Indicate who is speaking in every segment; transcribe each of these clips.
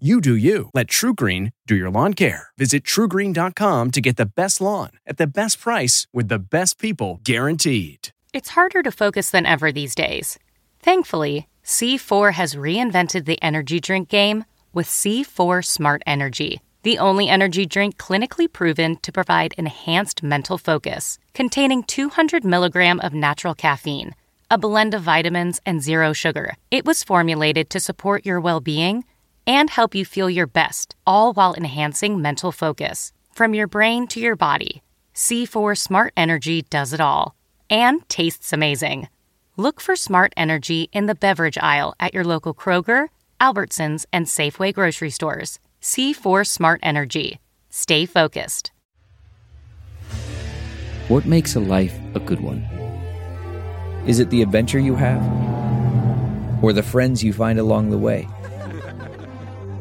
Speaker 1: You do you. Let TruGreen do your lawn care. Visit trugreen.com to get the best lawn at the best price with the best people guaranteed.
Speaker 2: It's harder to focus than ever these days. Thankfully, C4 has reinvented the energy drink game with C4 Smart Energy, the only energy drink clinically proven to provide enhanced mental focus, containing 200 milligram of natural caffeine, a blend of vitamins, and zero sugar. It was formulated to support your well being and help you feel your best, all while enhancing mental focus. From your brain to your body, C4 Smart Energy does it all and tastes amazing. Look for Smart Energy in the beverage aisle at your local Kroger, Albertsons, and Safeway grocery stores. C4 Smart Energy. Stay focused.
Speaker 3: What makes a life a good one? Is it the adventure you have? Or the friends you find along the way?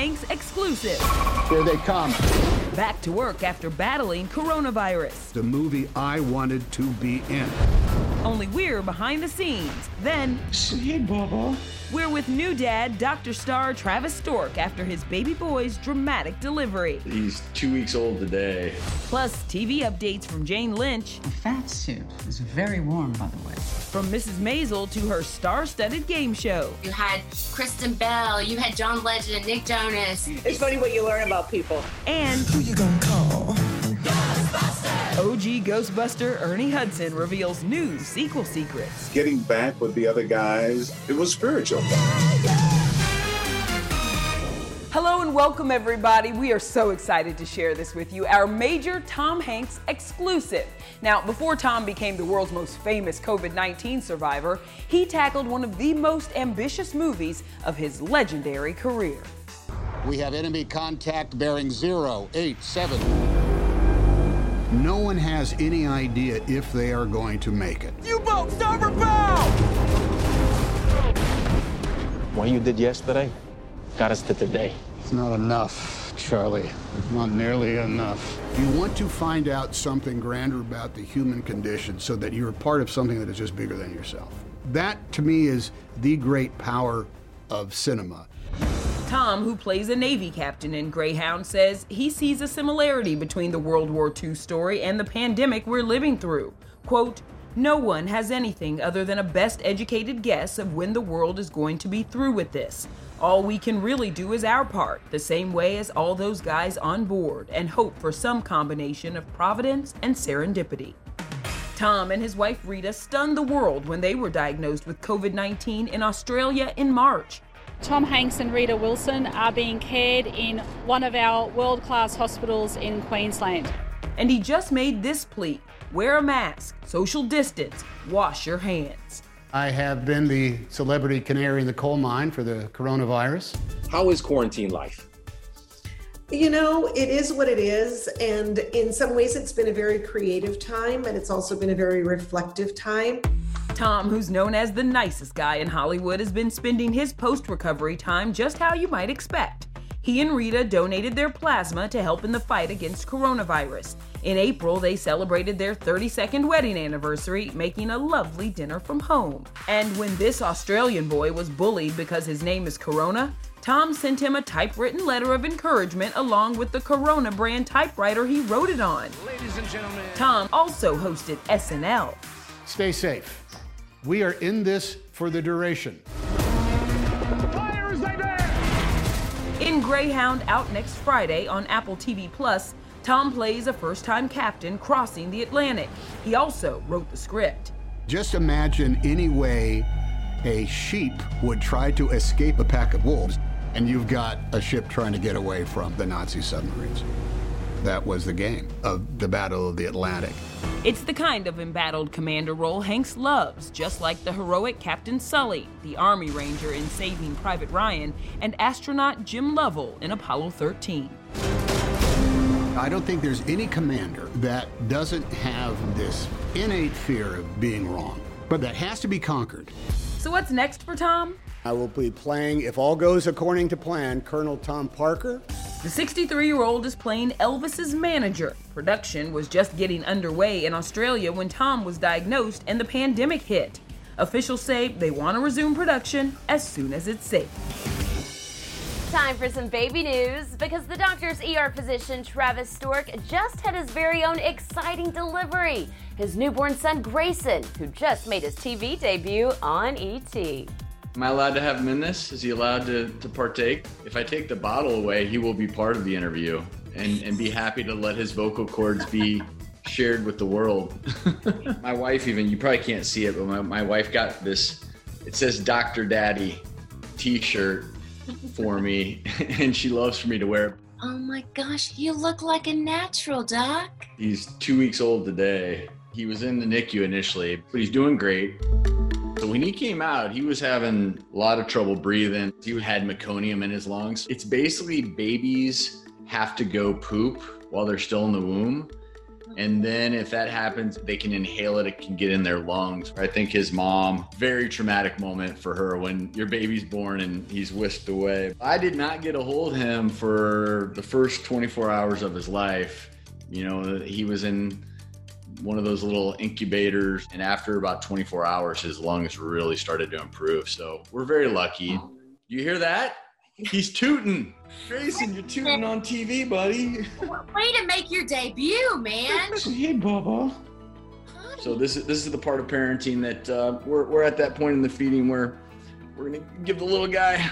Speaker 4: Hanks exclusive.
Speaker 5: Here they come.
Speaker 4: Back to work after battling coronavirus.
Speaker 5: The movie I wanted to be in.
Speaker 4: Only we're behind the scenes. Then,
Speaker 6: Hey, Bubba.
Speaker 4: we're with new dad, Dr. Star Travis Stork, after his baby boy's dramatic delivery.
Speaker 7: He's two weeks old today.
Speaker 4: Plus, TV updates from Jane Lynch,
Speaker 6: The fat suit is very warm, by the way.
Speaker 4: from Mrs. Maisel to her star studded game show.
Speaker 8: You had Kristen Bell, you had John Legend and Nick Jonas.
Speaker 9: It's funny what you learn about people.
Speaker 4: And
Speaker 9: Who you gonna call?
Speaker 4: OG Ghostbuster Ernie Hudson reveals new sequel secrets.
Speaker 10: getting back with the other guys, it was spiritual.
Speaker 4: Hello and welcome, everybody. We are so excited to share this with you, our major Tom Hanks exclusive. Now, before Tom became the world's most famous COVID 19 survivor, he tackled one of the most ambitious movies of his legendary career.
Speaker 11: We have enemy contact bearing 087.
Speaker 5: No one has any idea if they are going to make it.
Speaker 4: U boat, starboard bow!
Speaker 7: What you did yesterday got us to today.
Speaker 11: It's not enough, Charlie. Not nearly enough.
Speaker 5: You want to find out something grander about the human condition so that you're a part of something that is just bigger than yourself. That, to me, is the great power of cinema.
Speaker 4: Tom, who plays a Navy captain in Greyhound, says he sees a similarity between the World War II story and the pandemic we're living through. Quote, no one has anything other than a best educated guess of when the world is going to be through with this. All we can really do is our part, the same way as all those guys on board, and hope for some combination of providence and serendipity. Tom and his wife Rita stunned the world when they were diagnosed with COVID 19 in Australia in March.
Speaker 12: Tom Hanks and Rita Wilson are being cared in one of our world class hospitals in Queensland.
Speaker 4: And he just made this plea wear a mask, social distance, wash your hands.
Speaker 11: I have been the celebrity canary in the coal mine for the coronavirus.
Speaker 7: How is quarantine life?
Speaker 9: You know, it is what it is. And in some ways, it's been a very creative time, and it's also been a very reflective time.
Speaker 4: Tom, who's known as the nicest guy in Hollywood, has been spending his post recovery time just how you might expect. He and Rita donated their plasma to help in the fight against coronavirus. In April, they celebrated their 32nd wedding anniversary, making a lovely dinner from home. And when this Australian boy was bullied because his name is Corona, Tom sent him a typewritten letter of encouragement along with the Corona brand typewriter he wrote it on.
Speaker 6: Ladies and gentlemen.
Speaker 4: Tom also hosted SNL.
Speaker 11: Stay safe.
Speaker 5: We are in this for the duration.
Speaker 4: In Greyhound, out next Friday on Apple TV Plus, Tom plays a first time captain crossing the Atlantic. He also wrote the script.
Speaker 5: Just imagine any way a sheep would try to escape a pack of wolves, and you've got a ship trying to get away from the Nazi submarines. That was the game of the Battle of the Atlantic.
Speaker 4: It's the kind of embattled commander role Hanks loves, just like the heroic Captain Sully, the Army Ranger in Saving Private Ryan, and astronaut Jim Lovell in Apollo 13.
Speaker 5: I don't think there's any commander that doesn't have this innate fear of being wrong, but that has to be conquered.
Speaker 4: So, what's next for Tom?
Speaker 5: I will be playing, if all goes according to plan, Colonel Tom Parker.
Speaker 4: The 63 year old is playing Elvis's manager. Production was just getting underway in Australia when Tom was diagnosed and the pandemic hit. Officials say they want to resume production as soon as it's safe.
Speaker 13: Time for some baby news because the doctor's ER physician Travis Stork just had his very own exciting delivery. His newborn son Grayson, who just made his TV debut on ET.
Speaker 14: Am I allowed to have him in this? Is he allowed to, to partake? If I take the bottle away, he will be part of the interview and, and be happy to let his vocal cords be shared with the world. my wife, even, you probably can't see it, but my, my wife got this, it says Dr. Daddy t shirt for me, and she loves for me to wear it.
Speaker 8: Oh my gosh, you look like a natural, Doc.
Speaker 14: He's two weeks old today. He was in the NICU initially, but he's doing great. When he came out, he was having a lot of trouble breathing. He had meconium in his lungs. It's basically babies have to go poop while they're still in the womb. And then if that happens, they can inhale it, it can get in their lungs. I think his mom, very traumatic moment for her when your baby's born and he's whisked away. I did not get a hold of him for the first 24 hours of his life. You know, he was in one of those little incubators. And after about 24 hours, his lungs really started to improve. So we're very lucky. You hear that? He's tooting. Grayson, you're tooting on TV, buddy.
Speaker 8: Way to make your debut, man.
Speaker 14: hey, Bubba. So this is this is the part of parenting that uh, we're we're at that point in the feeding where we're gonna give the little guy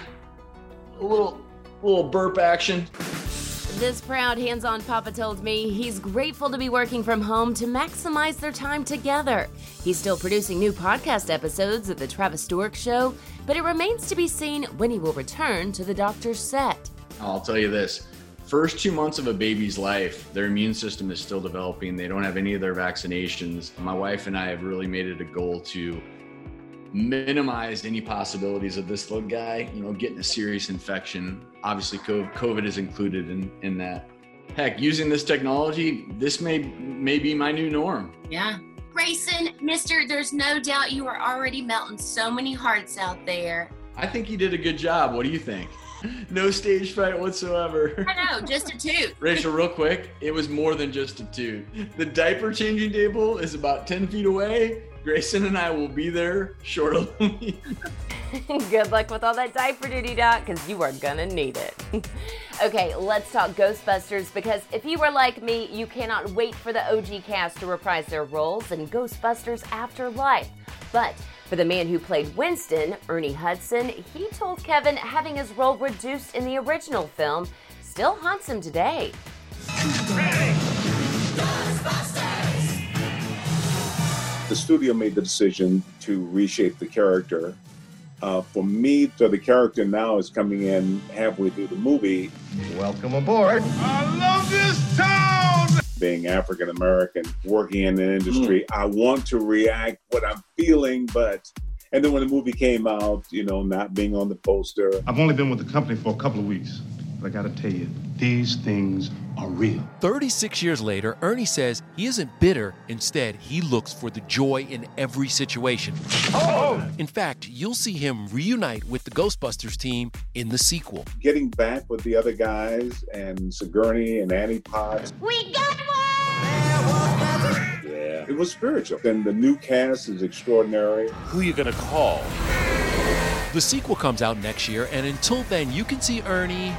Speaker 14: a little little burp action.
Speaker 13: This proud hands on papa told me he's grateful to be working from home to maximize their time together. He's still producing new podcast episodes of The Travis Stork Show, but it remains to be seen when he will return to the doctor's set.
Speaker 14: I'll tell you this first two months of a baby's life, their immune system is still developing. They don't have any of their vaccinations. My wife and I have really made it a goal to minimize any possibilities of this little guy, you know, getting a serious infection. Obviously, COVID is included in, in that. Heck, using this technology, this may may be my new norm.
Speaker 8: Yeah. Grayson, mister, there's no doubt you are already melting so many hearts out there.
Speaker 14: I think you did a good job. What do you think? No stage fright whatsoever.
Speaker 8: I know, just a toot.
Speaker 14: Rachel, real quick, it was more than just a toot. The diaper changing table is about 10 feet away. Grayson and I will be there short shortly.
Speaker 13: Good luck with all that diaper duty, Doc, because you are gonna need it. okay, let's talk Ghostbusters because if you were like me, you cannot wait for the OG cast to reprise their roles in Ghostbusters Afterlife. But for the man who played Winston, Ernie Hudson, he told Kevin having his role reduced in the original film still haunts him today.
Speaker 10: The studio made the decision to reshape the character. Uh, for me, so the character now is coming in halfway through the movie.
Speaker 15: Welcome aboard.
Speaker 16: I love this town!
Speaker 10: being African American, working in an industry, mm. I want to react what I'm feeling, but and then when the movie came out, you know, not being on the poster.
Speaker 16: I've only been with the company for a couple of weeks, but I gotta tell you, these things are real.
Speaker 17: 36 years later, Ernie says he isn't bitter. Instead, he looks for the joy in every situation. Oh! In fact, you'll see him reunite with the Ghostbusters team in the sequel.
Speaker 10: Getting back with the other guys and Sigourney and Annie Potts.
Speaker 8: We got one!
Speaker 10: yeah, it was spiritual. And the new cast is extraordinary.
Speaker 17: Who you gonna call? The sequel comes out next year, and until then, you can see Ernie.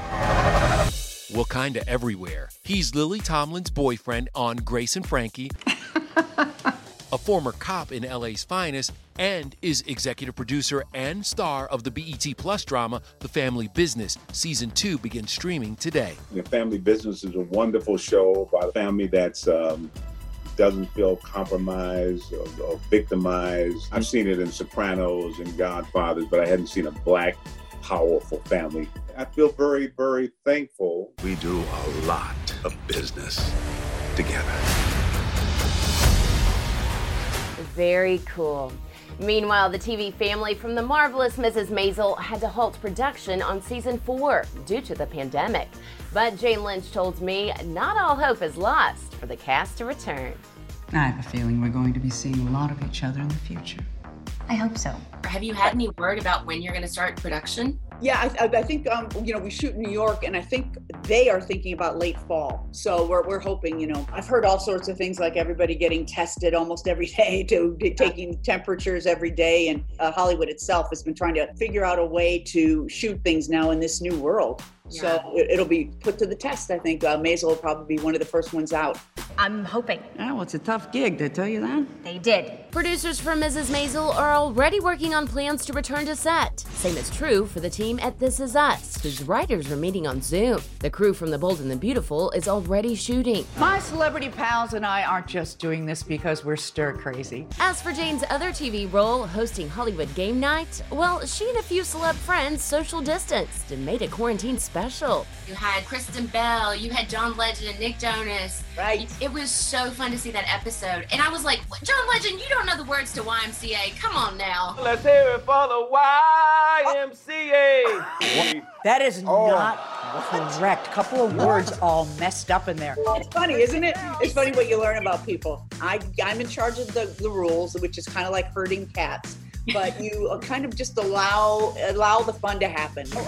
Speaker 17: Well, kinda everywhere. He's Lily Tomlin's boyfriend on Grace and Frankie, a former cop in LA's finest, and is executive producer and star of the BET Plus drama The Family Business. Season 2 begins streaming today.
Speaker 10: The Family Business is a wonderful show about a family that's um, doesn't feel compromised or, or victimized. I've seen it in Sopranos and Godfathers, but I hadn't seen a black, powerful family. I feel very, very thankful.
Speaker 15: We do a lot of business together.
Speaker 13: Very cool. Meanwhile, the TV family from The Marvelous Mrs. Maisel had to halt production on season four due to the pandemic. But Jane Lynch told me not all hope is lost for the cast to return.
Speaker 6: I have a feeling we're going to be seeing a lot of each other in the future.
Speaker 8: I hope so. Have you had any word about when you're going to start production?
Speaker 18: Yeah, I, I think um, you know we shoot in New York, and I think they are thinking about late fall. So we're we're hoping. You know, I've heard all sorts of things like everybody getting tested almost every day, to, to taking temperatures every day, and uh, Hollywood itself has been trying to figure out a way to shoot things now in this new world. So it, will be put to the test. I think uh, Maisel will probably be one of the first ones out.
Speaker 19: I'm hoping.
Speaker 6: Oh, well, it's a tough gig, they tell you that?
Speaker 19: They did.
Speaker 13: Producers from Mrs. Maisel are already working on plans to return to set. Same is true for the team at This Is Us, whose writers are meeting on Zoom. The crew from The Bold and the Beautiful is already shooting.
Speaker 6: My celebrity pals and I aren't just doing this because we're stir crazy.
Speaker 13: As for Jane's other TV role, hosting Hollywood Game Night, well, she and a few celeb friends social distanced and made a quarantine special.
Speaker 8: You had Kristen Bell, you had John Legend and Nick Jonas.
Speaker 18: Right.
Speaker 8: It was so fun to see that episode. And I was like, John Legend, you don't know the words to YMCA. Come on now.
Speaker 20: Let's hear it for the YMCA.
Speaker 21: That is oh. not correct. A couple of words all messed up in there.
Speaker 18: It's funny, isn't it? It's funny what you learn about people. I, I'm in charge of the, the rules, which is kind of like herding cats. But you uh, kind of just allow allow the fun to happen.
Speaker 13: Three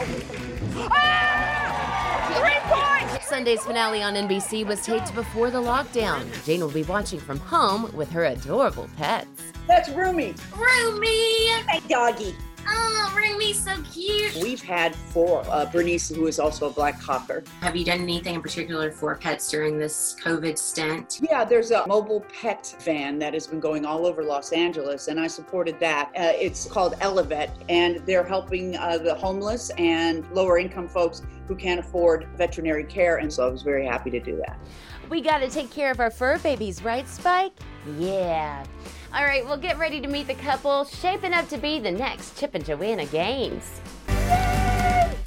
Speaker 13: points! Sunday's finale on NBC was taped before the lockdown. Jane will be watching from home with her adorable pets.
Speaker 18: That's Roomy.
Speaker 8: Roomy!
Speaker 18: Hey, doggy.
Speaker 8: Oh, Roomy's so cute.
Speaker 18: We've had four. Uh, Bernice, who is also a black cocker.
Speaker 8: Have you done anything in particular for pets during this COVID stint?
Speaker 18: Yeah, there's a mobile pet van that has been going all over Los Angeles, and I supported that. Uh, it's called Elevet, and they're helping uh, the homeless and lower income folks who can't afford veterinary care, and so I was very happy to do that.
Speaker 13: We gotta take care of our fur babies, right, Spike? Yeah. All right, well, get ready to meet the couple shaping up to be the next Chip and Joanna Gaines.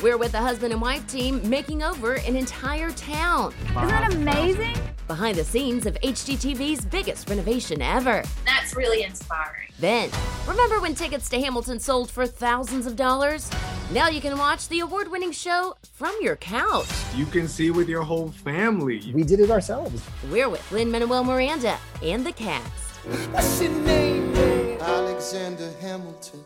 Speaker 13: We're with the husband and wife team making over an entire town.
Speaker 12: Isn't that amazing?
Speaker 13: Behind the scenes of HGTV's biggest renovation ever.
Speaker 8: That's really inspiring.
Speaker 13: Then, remember when tickets to Hamilton sold for thousands of dollars? Now you can watch the award winning show from your couch.
Speaker 22: You can see with your whole family.
Speaker 23: We did it ourselves.
Speaker 13: We're with Lin-Manuel Miranda and the cast.
Speaker 24: What's your name, man? Alexander Hamilton.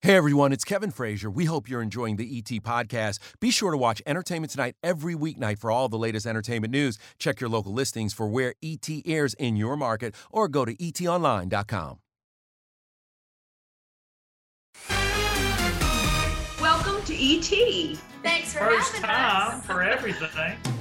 Speaker 17: Hey everyone, it's Kevin Frazier. We hope you're enjoying the ET podcast. Be sure to watch Entertainment Tonight every weeknight for all the latest entertainment news. Check your local listings for where ET airs in your market or go to etonline.com.
Speaker 4: Welcome to ET.
Speaker 8: Thanks for
Speaker 25: First
Speaker 8: having
Speaker 25: time
Speaker 8: us.
Speaker 25: for everything.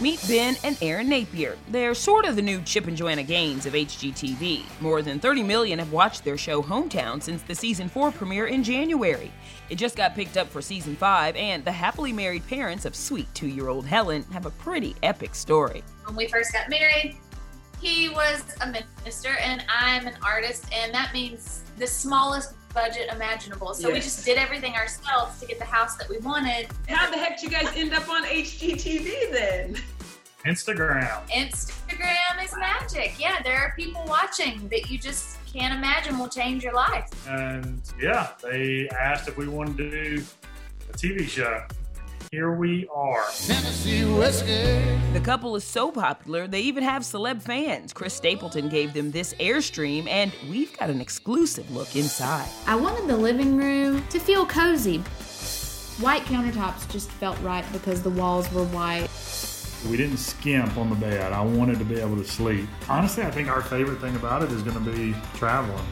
Speaker 4: Meet Ben and Erin Napier. They're sort of the new Chip and Joanna Gaines of HGTV. More than 30 million have watched their show Hometown since the season 4 premiere in January. It just got picked up for season 5, and the happily married parents of sweet two year old Helen have a pretty epic story.
Speaker 26: When we first got married, he was a minister and I'm an artist, and that means the smallest budget imaginable. So we just did everything ourselves to get the house that we wanted.
Speaker 4: How the heck did you guys end up on HGTV then?
Speaker 25: Instagram.
Speaker 26: Instagram is magic. Yeah, there are people watching that you just can't imagine will change your life.
Speaker 25: And yeah, they asked if we wanted to do a TV show. Here we are.
Speaker 24: Tennessee whiskey.
Speaker 4: The couple is so popular, they even have celeb fans. Chris Stapleton gave them this Airstream, and we've got an exclusive look inside.
Speaker 27: I wanted the living room to feel cozy. White countertops just felt right because the walls were white.
Speaker 25: We didn't skimp on the bed. I wanted to be able to sleep. Honestly, I think our favorite thing about it is going to be traveling.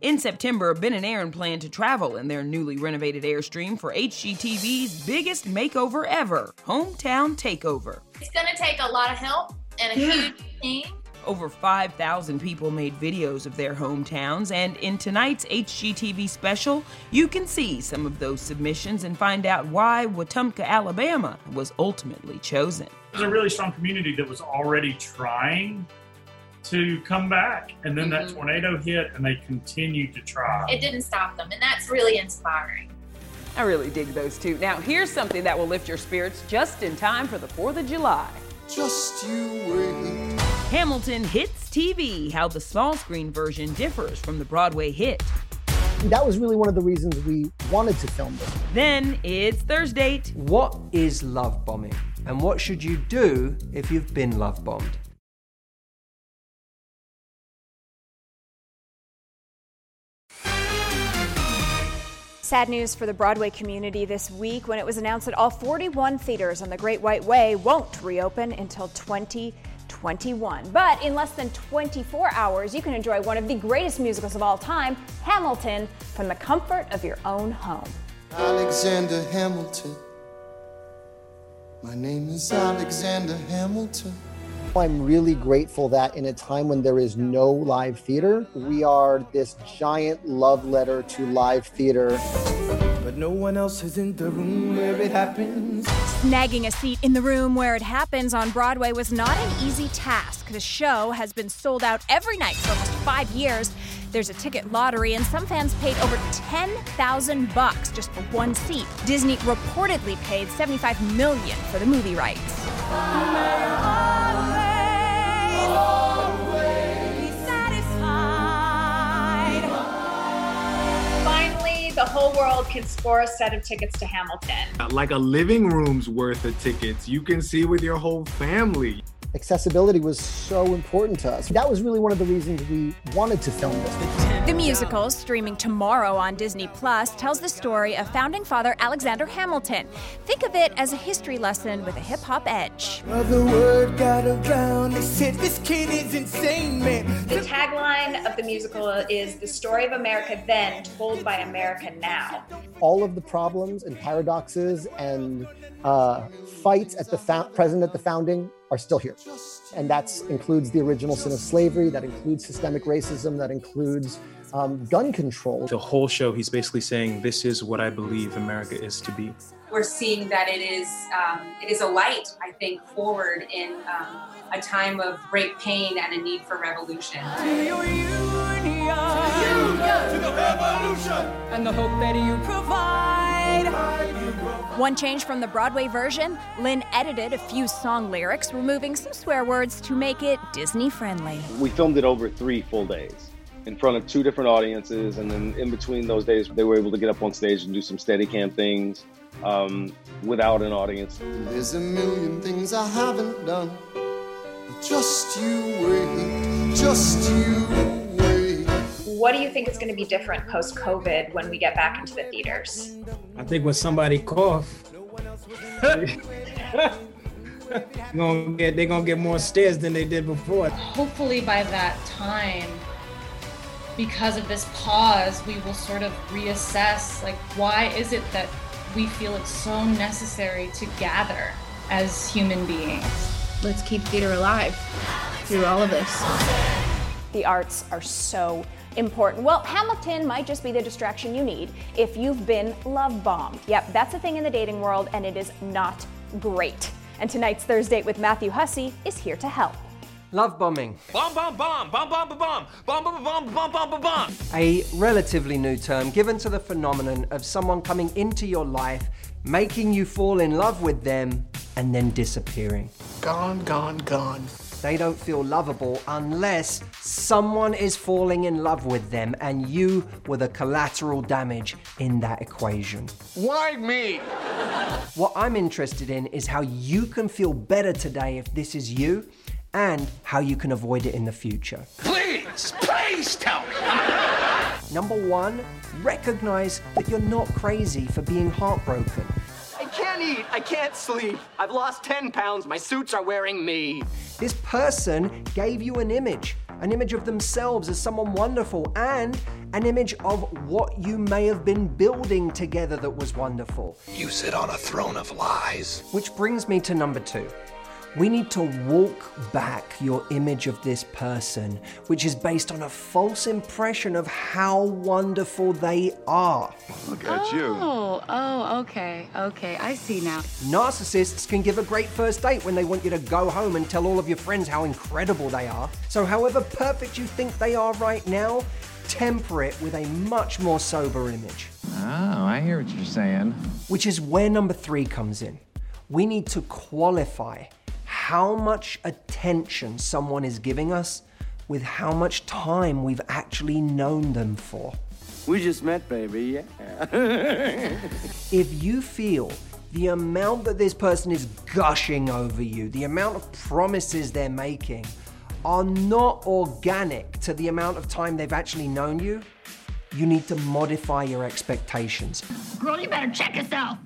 Speaker 4: In September, Ben and Erin plan to travel in their newly renovated Airstream for HGTV's biggest makeover ever Hometown Takeover.
Speaker 26: It's going to take a lot of help and a
Speaker 4: Yeah.
Speaker 26: huge team.
Speaker 4: Over 5,000 people made videos of their hometowns, and in tonight's HGTV special, you can see some of those submissions and find out why Wetumpka, Alabama was ultimately chosen.
Speaker 25: There's a really strong community that was already trying to come back, and then that mm-hmm. tornado hit, and they continued to try.
Speaker 26: It didn't stop them, and that's really inspiring.
Speaker 4: I really dig those two. Now, here's something that will lift your spirits just in time for the 4th of July.
Speaker 24: Just you wait.
Speaker 4: Hamilton Hits TV, how the small screen version differs from the Broadway hit.
Speaker 28: That was really one of the reasons we wanted to film this.
Speaker 4: Then it's Thursday.
Speaker 29: What is love bombing? And what should you do if you've been love bombed?
Speaker 30: Sad news for the Broadway community this week when it was announced that all 41 theaters on the Great White Way won't reopen until 2021. But in less than 24 hours, you can enjoy one of the greatest musicals of all time, Hamilton, from the comfort of your own home.
Speaker 24: Alexander Hamilton. My name is Alexander Hamilton.
Speaker 28: I'm really grateful that in a time when there is no live theater, we are this giant love letter to live theater.
Speaker 24: But no one else is in the room where it happens.
Speaker 30: Snagging a seat in the room where it happens on Broadway was not an easy task. The show has been sold out every night for almost five years. There's a ticket lottery, and some fans paid over 10,000 bucks just for one seat. Disney reportedly paid 75 million for the movie rights.
Speaker 26: The whole world can score a set of tickets to Hamilton.
Speaker 22: Uh, like a living room's worth of tickets. You can see with your whole family.
Speaker 28: Accessibility was so important to us. That was really one of the reasons we wanted to film this.
Speaker 30: The musical, streaming tomorrow on Disney Plus, tells the story of founding father Alexander Hamilton. Think of it as a history lesson with a hip hop edge.
Speaker 24: Well, the word got around. They said this kid is insane, man.
Speaker 26: The tagline of the musical is The Story of America Then, Told by America Now.
Speaker 28: All of the problems and paradoxes and uh, fights at the fou- present at the founding are still here. And that includes the original sin of slavery, that includes systemic racism, that includes um, gun control.
Speaker 31: The whole show, he's basically saying, This is what I believe America is to be.
Speaker 32: We're seeing that it is um, it is a light, I think, forward in um, a time of great pain and a need for revolution.
Speaker 4: And the hope that you provide.
Speaker 30: One change from the Broadway version Lin edited a few song lyrics, removing some swear words to make it Disney friendly.
Speaker 20: We filmed it over three full days in front of two different audiences, and then in between those days, they were able to get up on stage and do some steady cam things um, without an audience.
Speaker 24: There's a million things I haven't done. But just you wait, just you wait.
Speaker 26: What do you think is going to be different post COVID when we get back into the theaters?
Speaker 22: I think when somebody cough, gonna get, they're gonna get more stares than they did before.
Speaker 23: Hopefully, by that time, because of this pause, we will sort of reassess like, why is it that we feel it's so necessary to gather as human beings?
Speaker 27: Let's keep theater alive through all of this.
Speaker 30: The arts are so important. Well, Hamilton might just be the distraction you need if you've been love bombed. Yep, that's a thing in the dating world, and it is not great. And tonight's Thursday with Matthew Hussey is here to help.
Speaker 29: Love bombing.
Speaker 33: Bomb, bomb, bomb, bomb, bomb, bomb, bomb, bomb, bomb, bomb, bomb, bomb, bomb, bomb.
Speaker 29: A relatively new term given to the phenomenon of someone coming into your life, making you fall in love with them, and then disappearing.
Speaker 24: Gone, gone, gone.
Speaker 29: They don't feel lovable unless someone is falling in love with them and you were the collateral damage in that equation.
Speaker 24: Why me?
Speaker 29: What I'm interested in is how you can feel better today if this is you and how you can avoid it in the future.
Speaker 33: Please, please tell me.
Speaker 29: Number one, recognize that you're not crazy for being heartbroken.
Speaker 34: I can't eat. I can't sleep. I've lost 10 pounds. My suits are wearing me.
Speaker 29: This person gave you an image, an image of themselves as someone wonderful, and an image of what you may have been building together that was wonderful.
Speaker 15: You sit on a throne of lies.
Speaker 29: Which brings me to number two. We need to walk back your image of this person, which is based on a false impression of how wonderful they are.
Speaker 35: Look at you.
Speaker 36: Oh, oh, okay, okay. I see now.
Speaker 29: Narcissists can give a great first date when they want you to go home and tell all of your friends how incredible they are. So, however perfect you think they are right now, temper it with a much more sober image.
Speaker 37: Oh, I hear what you're saying.
Speaker 29: Which is where number three comes in. We need to qualify how much attention someone is giving us with how much time we've actually known them for.
Speaker 38: We just met, baby, yeah.
Speaker 29: if you feel the amount that this person is gushing over you, the amount of promises they're making, are not organic to the amount of time they've actually known you, you need to modify your expectations.
Speaker 27: Girl, you better check yourself.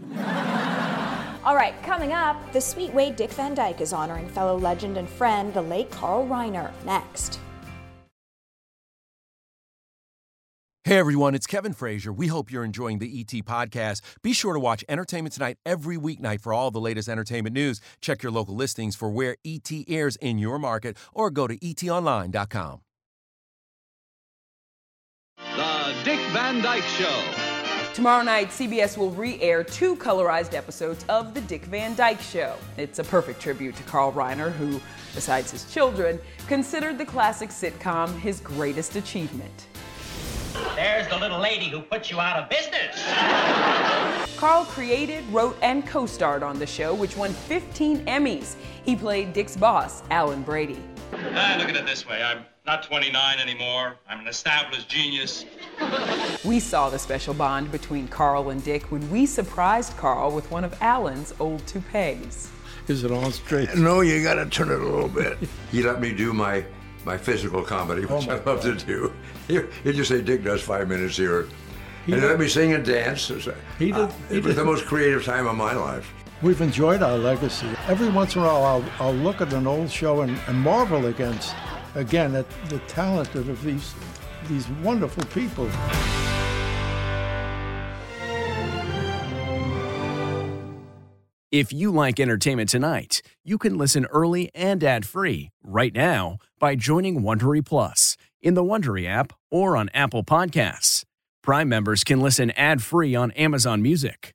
Speaker 30: All right, coming up, the sweet way Dick Van Dyke is honoring fellow legend and friend, the late Carl Reiner. Next.
Speaker 17: Hey everyone, it's Kevin Frazier. We hope you're enjoying the ET podcast. Be sure to watch Entertainment Tonight every weeknight for all the latest entertainment news. Check your local listings for where ET airs in your market or go to etonline.com.
Speaker 39: The Dick Van Dyke Show.
Speaker 4: Tomorrow night, CBS will re air two colorized episodes of The Dick Van Dyke Show. It's a perfect tribute to Carl Reiner, who, besides his children, considered the classic sitcom his greatest achievement.
Speaker 40: There's the little lady who put you out of business.
Speaker 4: Carl created, wrote, and co starred on the show, which won 15 Emmys. He played Dick's boss, Alan Brady.
Speaker 39: Ah, look at it this way. I'm not 29 anymore. I'm an established genius.
Speaker 4: We saw the special bond between Carl and Dick when we surprised Carl with one of Alan's old toupees.
Speaker 41: Is it on straight?
Speaker 42: No, you got to turn it a little bit. He let me do my my physical comedy, which I love to do. You, you just say Dick does five minutes here,
Speaker 41: He
Speaker 42: and
Speaker 41: did-
Speaker 42: let me sing and dance. It was, uh,
Speaker 41: He did- he
Speaker 42: it was
Speaker 41: did-
Speaker 42: the most creative time of my life.
Speaker 41: We've enjoyed our legacy. Every once in a while, I'll, I'll look at an old show and, and marvel against, again, at the talent of these, these wonderful people.
Speaker 43: If you like entertainment tonight, you can listen early and ad-free right now by joining Wondery Plus in the Wondery app or on Apple Podcasts. Prime members can listen ad-free on Amazon Music.